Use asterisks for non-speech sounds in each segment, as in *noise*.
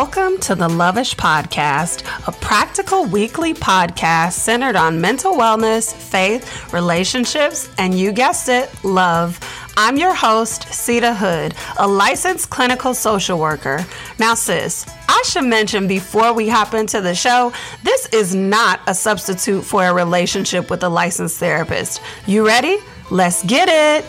Welcome to the Loveish Podcast, a practical weekly podcast centered on mental wellness, faith, relationships, and you guessed it, love. I'm your host, Seida Hood, a licensed clinical social worker. Now, sis, I should mention before we hop into the show, this is not a substitute for a relationship with a licensed therapist. You ready? Let's get it.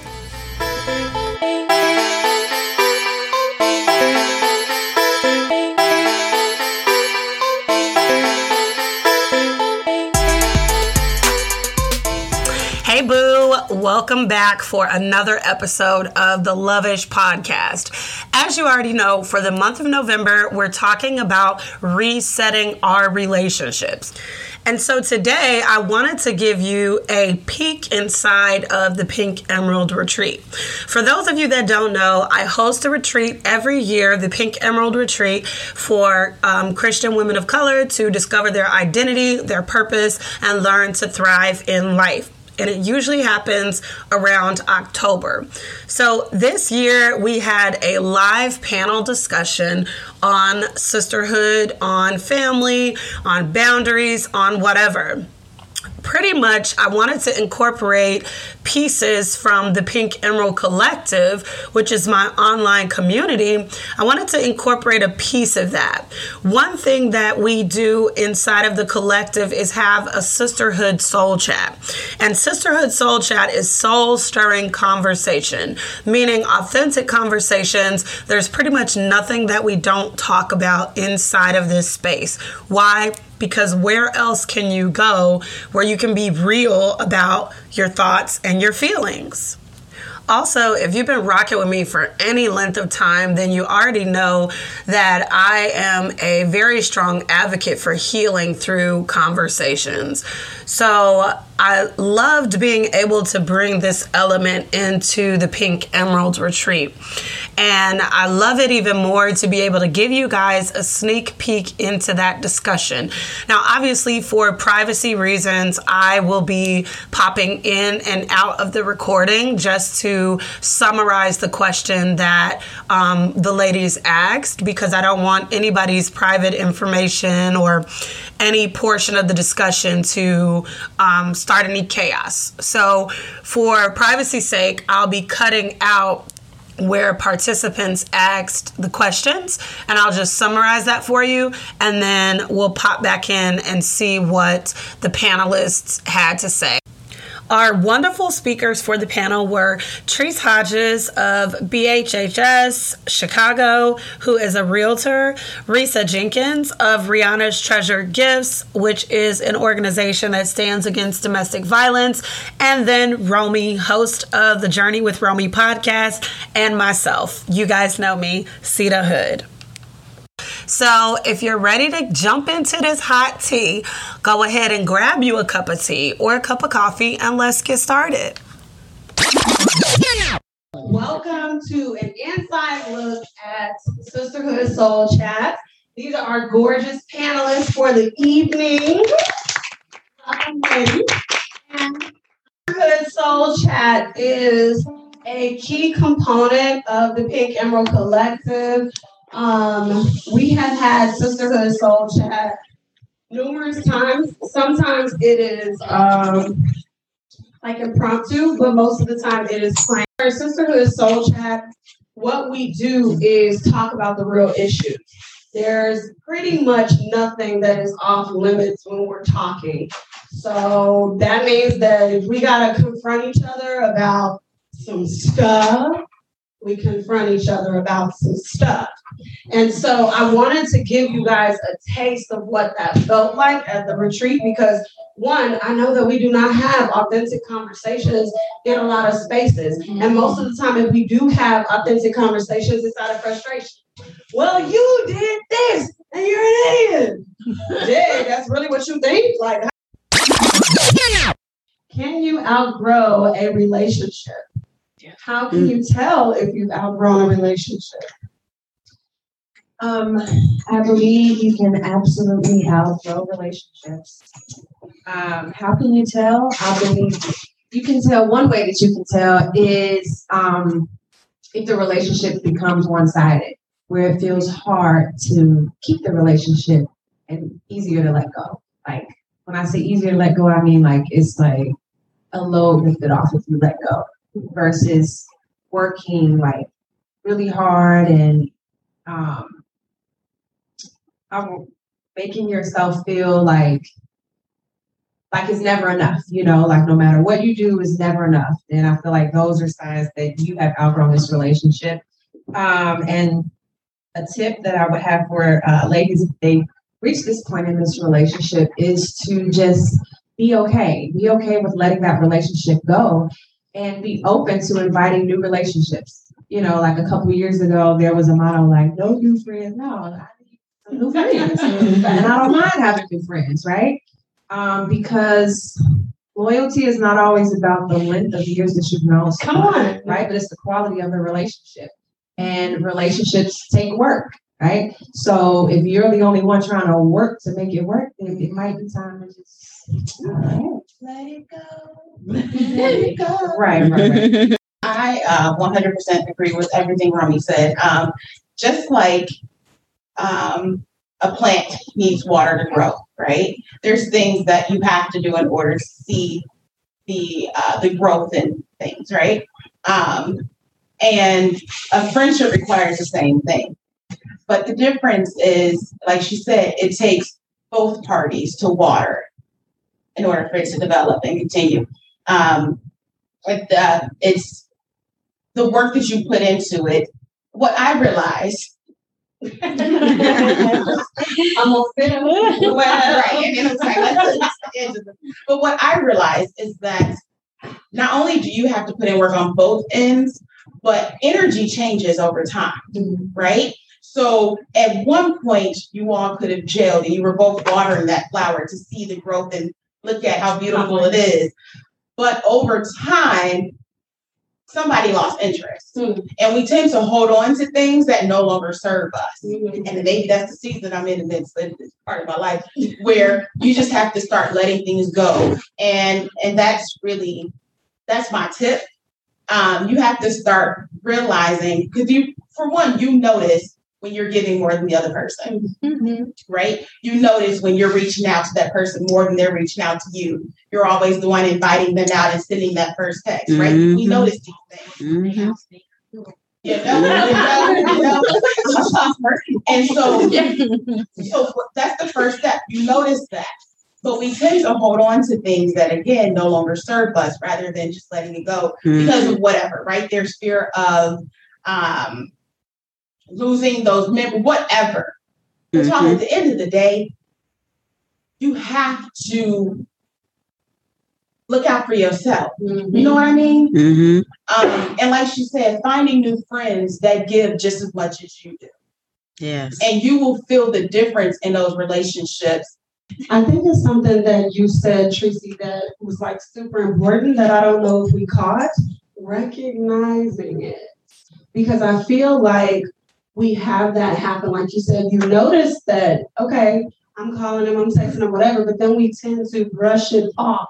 Welcome back for another episode of the Loveish podcast. As you already know, for the month of November, we're talking about resetting our relationships. And so today I wanted to give you a peek inside of the Pink Emerald Retreat. For those of you that don't know, I host a retreat every year, the Pink Emerald Retreat, for um, Christian women of color to discover their identity, their purpose, and learn to thrive in life and it usually happens around October. So this year we had a live panel discussion on sisterhood, on family, on boundaries, on whatever pretty much I wanted to incorporate pieces from the Pink Emerald Collective, which is my online community. I wanted to incorporate a piece of that. One thing that we do inside of the collective is have a sisterhood soul chat. And sisterhood soul chat is soul stirring conversation, meaning authentic conversations. There's pretty much nothing that we don't talk about inside of this space. Why? Because where else can you go where you can be real about your thoughts and your feelings? Also, if you've been rocking with me for any length of time, then you already know that I am a very strong advocate for healing through conversations. So, I loved being able to bring this element into the Pink Emerald Retreat. And I love it even more to be able to give you guys a sneak peek into that discussion. Now, obviously, for privacy reasons, I will be popping in and out of the recording just to summarize the question that um, the ladies asked because I don't want anybody's private information or any portion of the discussion to um, start any chaos. So, for privacy's sake, I'll be cutting out where participants asked the questions and I'll just summarize that for you and then we'll pop back in and see what the panelists had to say. Our wonderful speakers for the panel were Treese Hodges of BHHS Chicago, who is a realtor, Risa Jenkins of Rihanna's Treasure Gifts, which is an organization that stands against domestic violence, and then Romy, host of the Journey with Romy podcast, and myself. You guys know me, Seida Hood. So if you're ready to jump into this hot tea, go ahead and grab you a cup of tea or a cup of coffee and let's get started. Welcome to an inside look at Sisterhood Soul Chat. These are our gorgeous panelists for the evening. And Sisterhood Soul Chat is a key component of the Pink Emerald Collective. Um, we have had Sisterhood Soul Chat numerous times. Sometimes it is um, like impromptu, but most of the time it is planned. Our Sisterhood Soul Chat, what we do is talk about the real issues. There's pretty much nothing that is off limits when we're talking. So that means that if we got to confront each other about some stuff, we confront each other about some stuff. And so I wanted to give you guys a taste of what that felt like at the retreat because one, I know that we do not have authentic conversations in a lot of spaces. Mm-hmm. And most of the time, if we do have authentic conversations, it's out of frustration. Well, you did this and you're an idiot. yeah, that's really what you think. Like, *laughs* can you outgrow a relationship? How can you tell if you've outgrown a relationship? Um, I believe you can absolutely outgrow relationships. Um, how can you tell? I believe you can tell. One way that you can tell is um, if the relationship becomes one sided. where it feels hard to keep the relationship and easier to let go. Like when I say easier to let go, I mean like it's like a load lifted off if you let go versus working like really hard and um, making yourself feel like like it's never enough, you know, like no matter what you do is never enough. And I feel like those are signs that you have outgrown this relationship. Um, and a tip that I would have for uh, ladies if they reach this point in this relationship is to just be okay. Be okay with letting that relationship go and be open to inviting new relationships. You know, like a couple years ago, there was a motto like, no new friends. No, I need new friends. and I don't mind having new friends, right? Um, because loyalty is not always about the length of years that you've known. Come on. Right? But it's the quality of the relationship. And relationships take work right? So if you're the only one trying to work to make it work, then it might be time to just let it go. Let it go. Right, right, right. I uh, 100% agree with everything Romy said. Um, just like um, a plant needs water to grow, right? There's things that you have to do in order to see the uh, the growth in things, right? Um, and a friendship requires the same thing. But the difference is, like she said, it takes both parties to water in order for it to develop and continue. Um, with uh, it's the work that you put into it. What I realized. *laughs* I'm gonna fit *laughs* well, right, and it's like, but what I realized is that not only do you have to put in work on both ends, but energy changes over time, mm-hmm. right? So at one point, you all could have jailed and you were both watering that flower to see the growth and look at how beautiful it is. But over time, somebody lost interest. Mm-hmm. And we tend to hold on to things that no longer serve us. Mm-hmm. And maybe that's the season I'm in, and it's part of my life where you just have to start letting things go. And and that's really that's my tip. Um, you have to start realizing because you for one, you notice when you're giving more than the other person, mm-hmm. right? You notice when you're reaching out to that person more than they're reaching out to you. You're always the one inviting them out and sending that first text, right? Mm-hmm. We notice these things. Mm-hmm. You know, you know, and so, *laughs* so that's the first step. You notice that. But we tend to hold on to things that again no longer serve us rather than just letting it go because of whatever, right? There's fear of um, losing those members, whatever. Mm-hmm. at the end of the day, you have to look out for yourself. Mm-hmm. You know what I mean? Mm-hmm. Um, and like she said, finding new friends that give just as much as you do. Yes. And you will feel the difference in those relationships. I think it's something that you said, Tracy, that was like super important that I don't know if we caught recognizing it. Because I feel like we have that happen. Like you said, you notice that, okay, I'm calling them, I'm texting them, whatever, but then we tend to brush it off.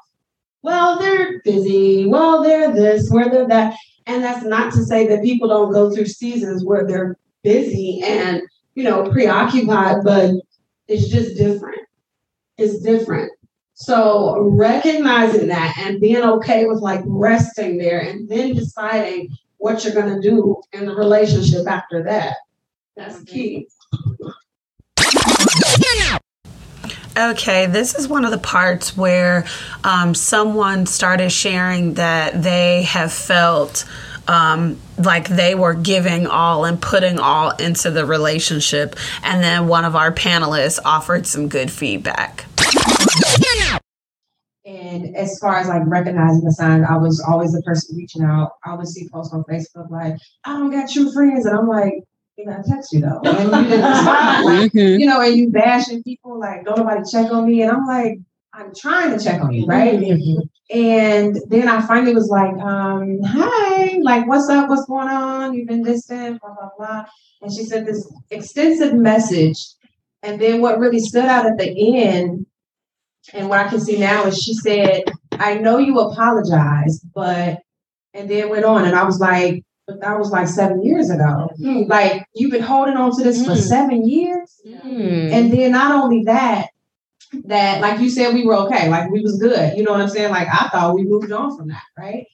Well, they're busy. Well, they're this, where they're that. And that's not to say that people don't go through seasons where they're busy and, you know, preoccupied, but it's just different. It's different. So recognizing that and being okay with like resting there and then deciding what you're going to do in the relationship after that. That's key. Okay, this is one of the parts where um, someone started sharing that they have felt um, like they were giving all and putting all into the relationship, and then one of our panelists offered some good feedback. And as far as like recognizing the signs, I was always the person reaching out. I would see posts on Facebook like, "I don't got true friends," and I'm like, I text you though, and you didn't *laughs* respond. Like, mm-hmm. You know, and you bashing people like, don't nobody check on me, and I'm like, I'm trying to check on you, right? Mm-hmm. And then I finally was like, um, hi, like, what's up? What's going on? You've been distant, blah blah blah. And she said this extensive message, and then what really stood out at the end, and what I can see now is she said, I know you apologize, but, and then went on, and I was like, but that was like seven years ago. Like you've been holding on to this for Mm. seven years. Mm. And then not only that, that like you said, we were okay, like we was good. You know what I'm saying? Like I thought we moved on from that, right?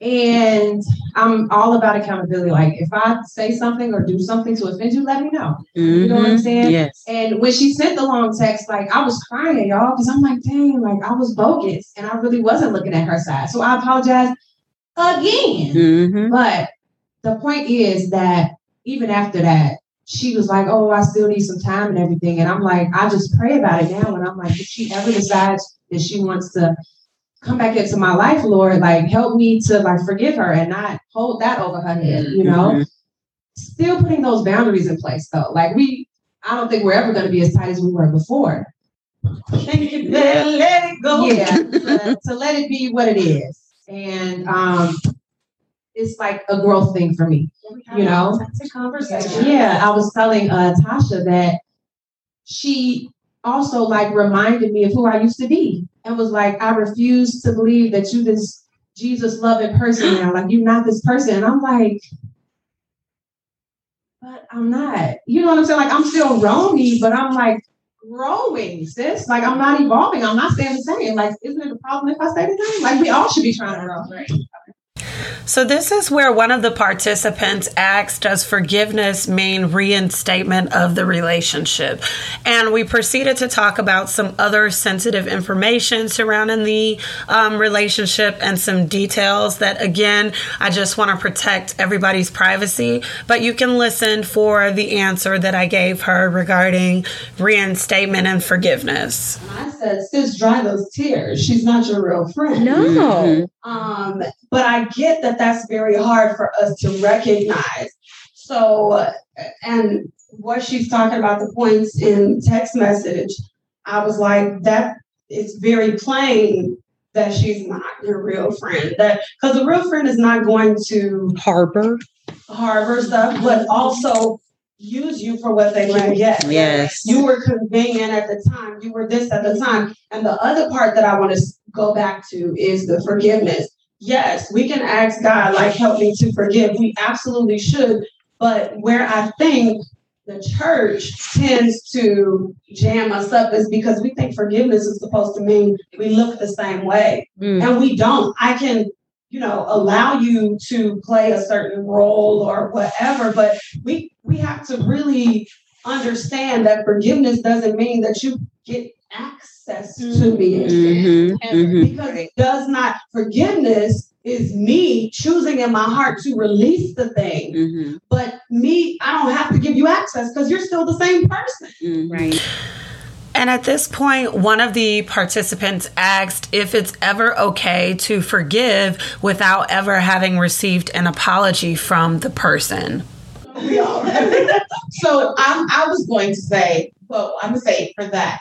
And I'm all about accountability. Like if I say something or do something to offend you, let me know. You know what I'm saying? Yes. And when she sent the long text, like I was crying, y'all, because I'm like, dang, like I was bogus and I really wasn't looking at her side. So I apologize again. Mm-hmm. But the point is that even after that, she was like, Oh, I still need some time and everything. And I'm like, I just pray about it now. And I'm like, if she ever decides that she wants to come back into my life, Lord, like help me to like forgive her and not hold that over her head, you know? Mhm. Still putting those boundaries in place though. Like we I don't think we're ever gonna be as tight as we were before. Can *laughs* you let it go? Yeah, to, to let it be what it is. And um it's like a growth thing for me. You know? Conversation. Yeah, I was telling uh, Tasha that she also like reminded me of who I used to be and was like, I refuse to believe that you this Jesus loving person now. Like you're not this person. And I'm like, but I'm not. You know what I'm saying? Like I'm still Romy, but I'm like growing, sis. Like I'm not evolving. I'm not staying the same. Like, isn't it a problem if I stay the same? Like we all should be trying to grow. Right. So, this is where one of the participants asked, Does forgiveness mean reinstatement of the relationship? And we proceeded to talk about some other sensitive information surrounding the um, relationship and some details that, again, I just want to protect everybody's privacy. But you can listen for the answer that I gave her regarding reinstatement and forgiveness. And I said, sis, dry those tears. She's not your real friend. No. Um, but I get that that's very hard for us to recognize. So, and what she's talking about, the points in text message, I was like, that it's very plain that she's not your real friend. That because a real friend is not going to Harbor. harbor stuff, but also use you for what they can get. Yes. You were convenient at the time. You were this at the time. And the other part that I want to go back to is the forgiveness. Yes, we can ask God, like, help me to forgive. We absolutely should. But where I think the church tends to jam us up is because we think forgiveness is supposed to mean we look the same way. Mm. And we don't. I can, you know, allow you to play a certain role or whatever, but we we have to really understand that forgiveness doesn't mean that you get access to me. Mhm. Mhm. Because it does not forgiveness is me choosing in my heart to release the thing. Mhm. But me, I don't have to give you access because you're still the same person. Mhm. Right. And at this point, one of the participants asked if it's ever okay to forgive without ever having received an apology from the person. We all so I'm, I was going to say, well, I'm gonna say for that.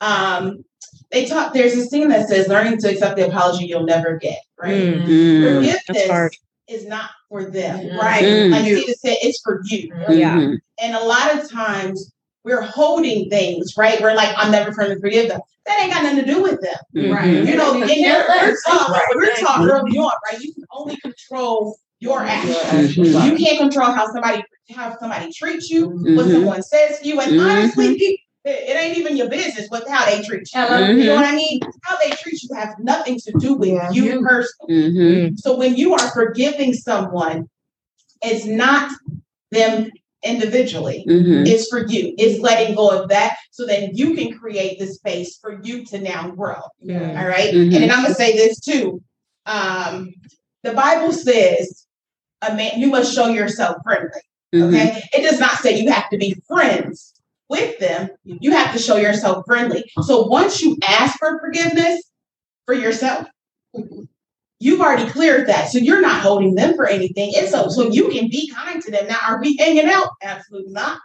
Um, they talk. There's this thing that says learning to accept the apology you'll never get. Right. Mm. Mm. Forgiveness is not for them. Mhm. Right. Mm. Like Seida said, it's for you. Yeah. Mhm. And a lot of times we're holding things, right? We're like, I'm never going to forgive them. That ain't got nothing to do with them. Mhm. Right. You know, and you're, we're taught, Right. we're taught early on, right? You can only control your actions. Mhm. You can't control how somebody how somebody treats you, what Mhm. someone says to you, and Mhm. honestly, it, it ain't even your business what how they treat you. You know what I mean? How they treat you has nothing to do with Yeah. you personally. Mhm. So when you are forgiving someone, it's not them individually. Mhm. It's for you. It's letting go of that so that you can create the space for you to now grow. Yeah. All right? Mhm. And then I'm gonna say this too. Um, the Bible says a man you must show yourself friendly. Mhm. Okay. It does not say you have to be friends with them. You have to show yourself friendly. So once you ask for forgiveness for yourself, you've already cleared that. So you're not holding them for anything. And so so you can be kind to them. Now, are we hanging out? Absolutely not.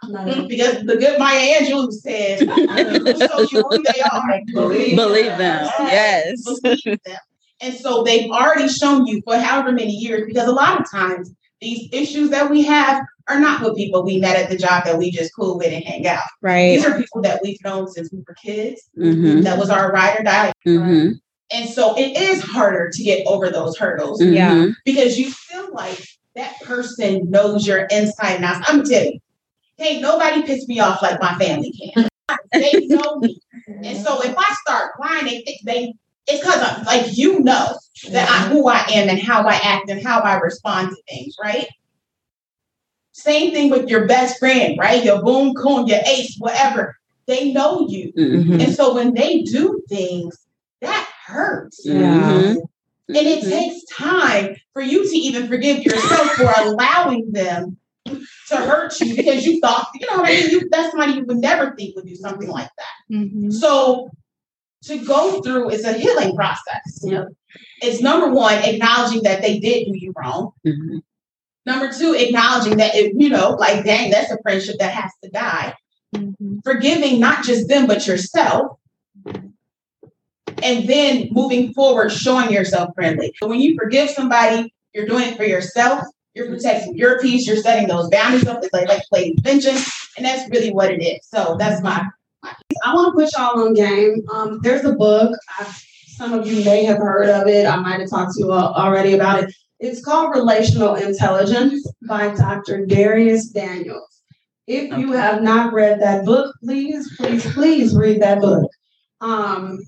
Because the good Maya Angelou said, *laughs* show you who they are. Believe Believe them. Yes. Believe them. And so they've already shown you for however many years, because a lot of times these issues that we have are not with people we met at the job that we just cool with and hang out. Right. These are people that we've known since we were kids. Mhm. That was our ride or die. Mhm. And so it is harder to get over those hurdles Mhm. Yeah. because you feel like that person knows your inside and out. I'm telling you, hey, nobody piss me off like my family can. they know me. And so if I start crying, they think they it's because I'm like you know that I who I am and how I act and how I respond to things, right? Same thing with your best friend, right? Your boom coon, your ace, whatever. They know you. Mhm. And so when they do things, that hurts. Mhm. And it Mhm. takes time for you to even forgive yourself for allowing them to hurt you because you thought, you know what I mean? You, that's somebody you would never think would do something like that. So to go through is a healing process. Yep. It's number one, acknowledging that they did do you wrong. Mhm. Number two, acknowledging that it, you know, like dang, that's a friendship that has to die. Forgiving not just them, but yourself. And then moving forward, showing yourself friendly. When you forgive somebody, you're doing it for yourself. You're protecting your peace. You're setting those boundaries up. It's like, like play vengeance. And that's really what it is. So that's my I want to put y'all on game. Um, there's a book. I, some of you may have heard of it. I might have talked to you al- already about it. It's called Relational Intelligence by Dr. Dharius Daniels. If you have not read that book, please, please, please read that book. Um,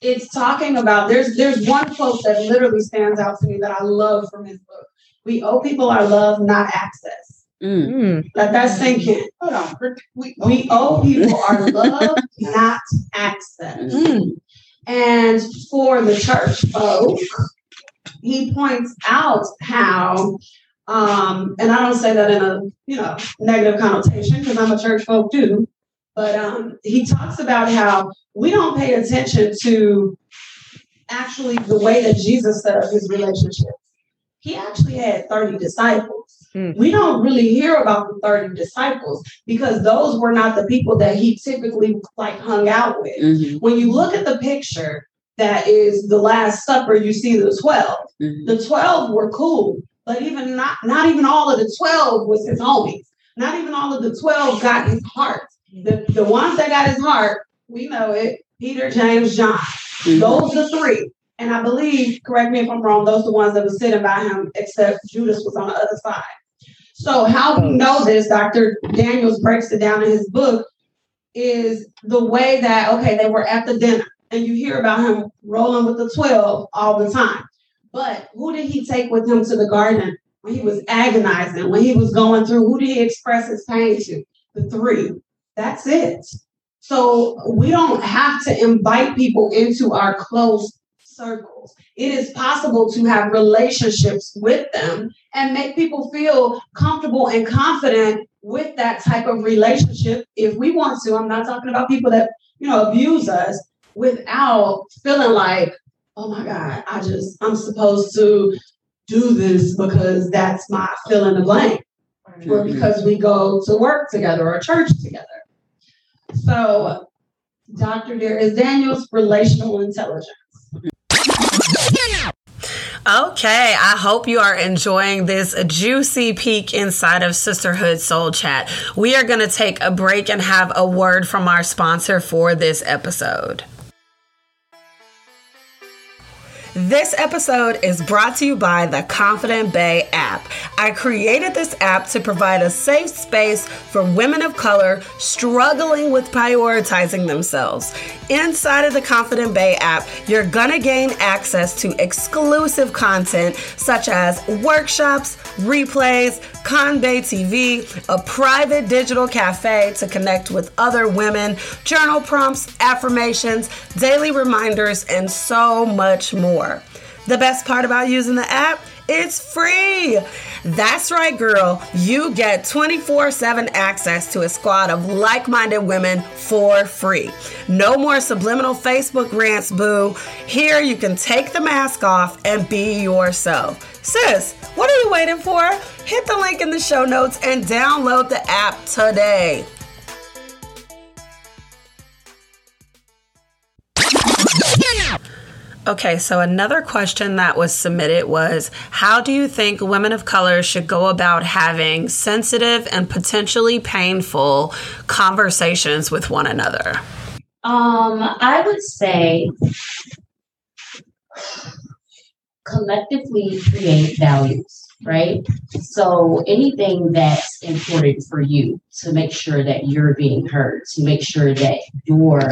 it's talking about there's there's one quote that literally stands out to me that I love from his book. We owe people our love, not access. Mm. Let that sink in. hold on. We, We owe people our *laughs* love, not access. And for the church folk, he points out how, um, and I don't say that in a you know negative connotation because I'm a church folk too, but um, he talks about how we don't pay attention to actually the way that Jesus set up his relationships. He actually had 30 disciples. Mm. We don't really hear about the 30 disciples because those were not the people that he typically like hung out with. Mhm. When you look at the picture that is the Last Supper, you see the 12. Mhm. The 12 were cool, but even not not even all of the 12 was his homies. Not even all of the 12 got his heart. The, the ones that got his heart, we know it, Peter, James, John. Mhm. Those are three. And I believe, correct me if I'm wrong, those are the ones that were sitting by him, except Judas was on the other side. So how we know this, Dr. Daniels breaks it down in his book, is the way that, okay, they were at the dinner and you hear about him rolling with the 12 all the time. But who did he take with him to the garden when he was agonizing, when he was going through? Who did he express his pain to? The three. That's it. So we don't have to invite people into our close circles. It is possible to have relationships with them and make people feel comfortable and confident with that type of relationship if we want to. I'm not talking about people that, you know, abuse us without feeling like, oh my God, I just, I'm supposed to do this because that's my fill in the blank or because we go to work together or church together. So, Dr. Dharius Daniels, relational intelligence. Okay, I hope you are enjoying this juicy peek inside of Sisterhood Soul Chat. We are going to take a break and have a word from our sponsor for this episode. This episode is brought to you by the Confident Bae app. I created this app to provide a safe space for women of color struggling with prioritizing themselves. Inside of the Confident Bae app, you're gonna gain access to exclusive content such as workshops, replays, Conbay TV, a private digital cafe to connect with other women, journal prompts, affirmations, daily reminders, and so much more. The best part about using the app, it's free. That's right, girl. You get 24 7 access to a squad of like minded women for free. No more subliminal Facebook rants, boo. Here you can take the mask off and be yourself. Sis, what are you waiting for? Hit the link in the show notes and download the app today. Okay, so another question that was submitted was How do you think women of color should go about having sensitive and potentially painful conversations with one another? Um, I would say collectively create values. right? So anything that's important for you to make sure that you're being heard, to make sure that your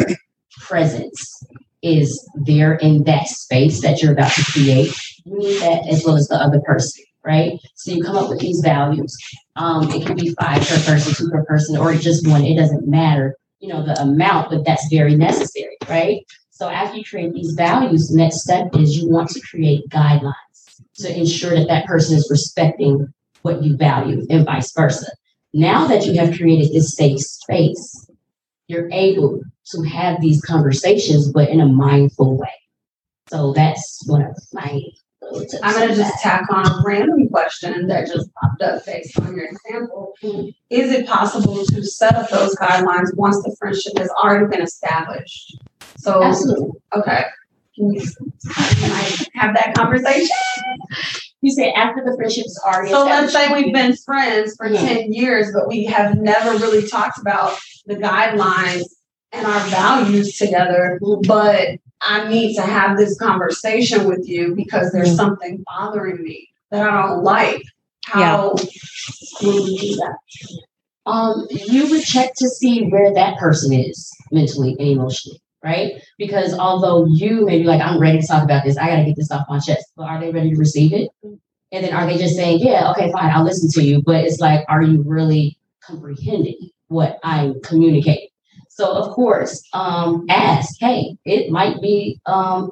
presence is there in that space that you're about to create, you need that as well as the other person, right? So you come up with these values. Um, it can be five per person, two per person, or just one. It doesn't matter, you know, the amount, but that's very necessary, right? So after you create these values, the next step is you want to create guidelines to ensure that that person is respecting what you value and vice versa. Now that you have created this safe space, you're able to have these conversations, but in a mindful way. So that's one of my I'm gonna just that. tack on a random question that just popped up based on your example. Is it possible to set up those guidelines once the friendship has already been established? So, Absolutely. okay. Can you- can I have that conversation? You say after the friendship is already So let's say we've been friends for Yeah. ten years, but we have never really talked about the guidelines and our values together. But I need to have this conversation with you because there's something bothering me that I don't like. How will we do that? um, you would check to see where that person is mentally and emotionally, right? Because although you may be like, I'm ready to talk about this, I got to get this off my chest, but are they ready to receive it? And then are they just saying, yeah, okay, fine, I'll listen to you. But it's like, are you really comprehending what I'm communicating? So, of course, um, ask, hey, it might be um,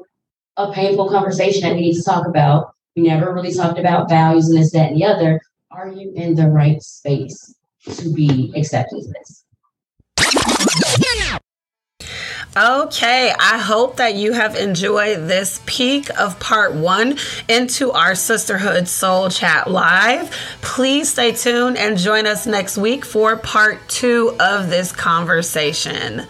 a painful conversation that we need to talk about. We never really talked about values and this, that, and the other. Are you in the right space? to be accepting this. Okay, I hope that you have enjoyed this peek of part one into our Sisterhood Soul Chat Live. Please stay tuned and join us next week for part two of this conversation.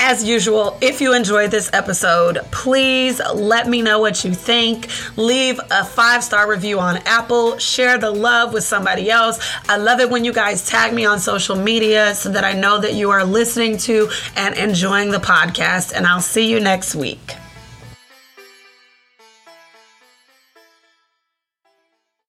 As usual, if you enjoyed this episode, please let me know what you think. Leave a five star review on Apple. Share the love with somebody else. I love it when you guys tag me on social media so that I know that you are listening to and enjoying the podcast. And I'll see you next week.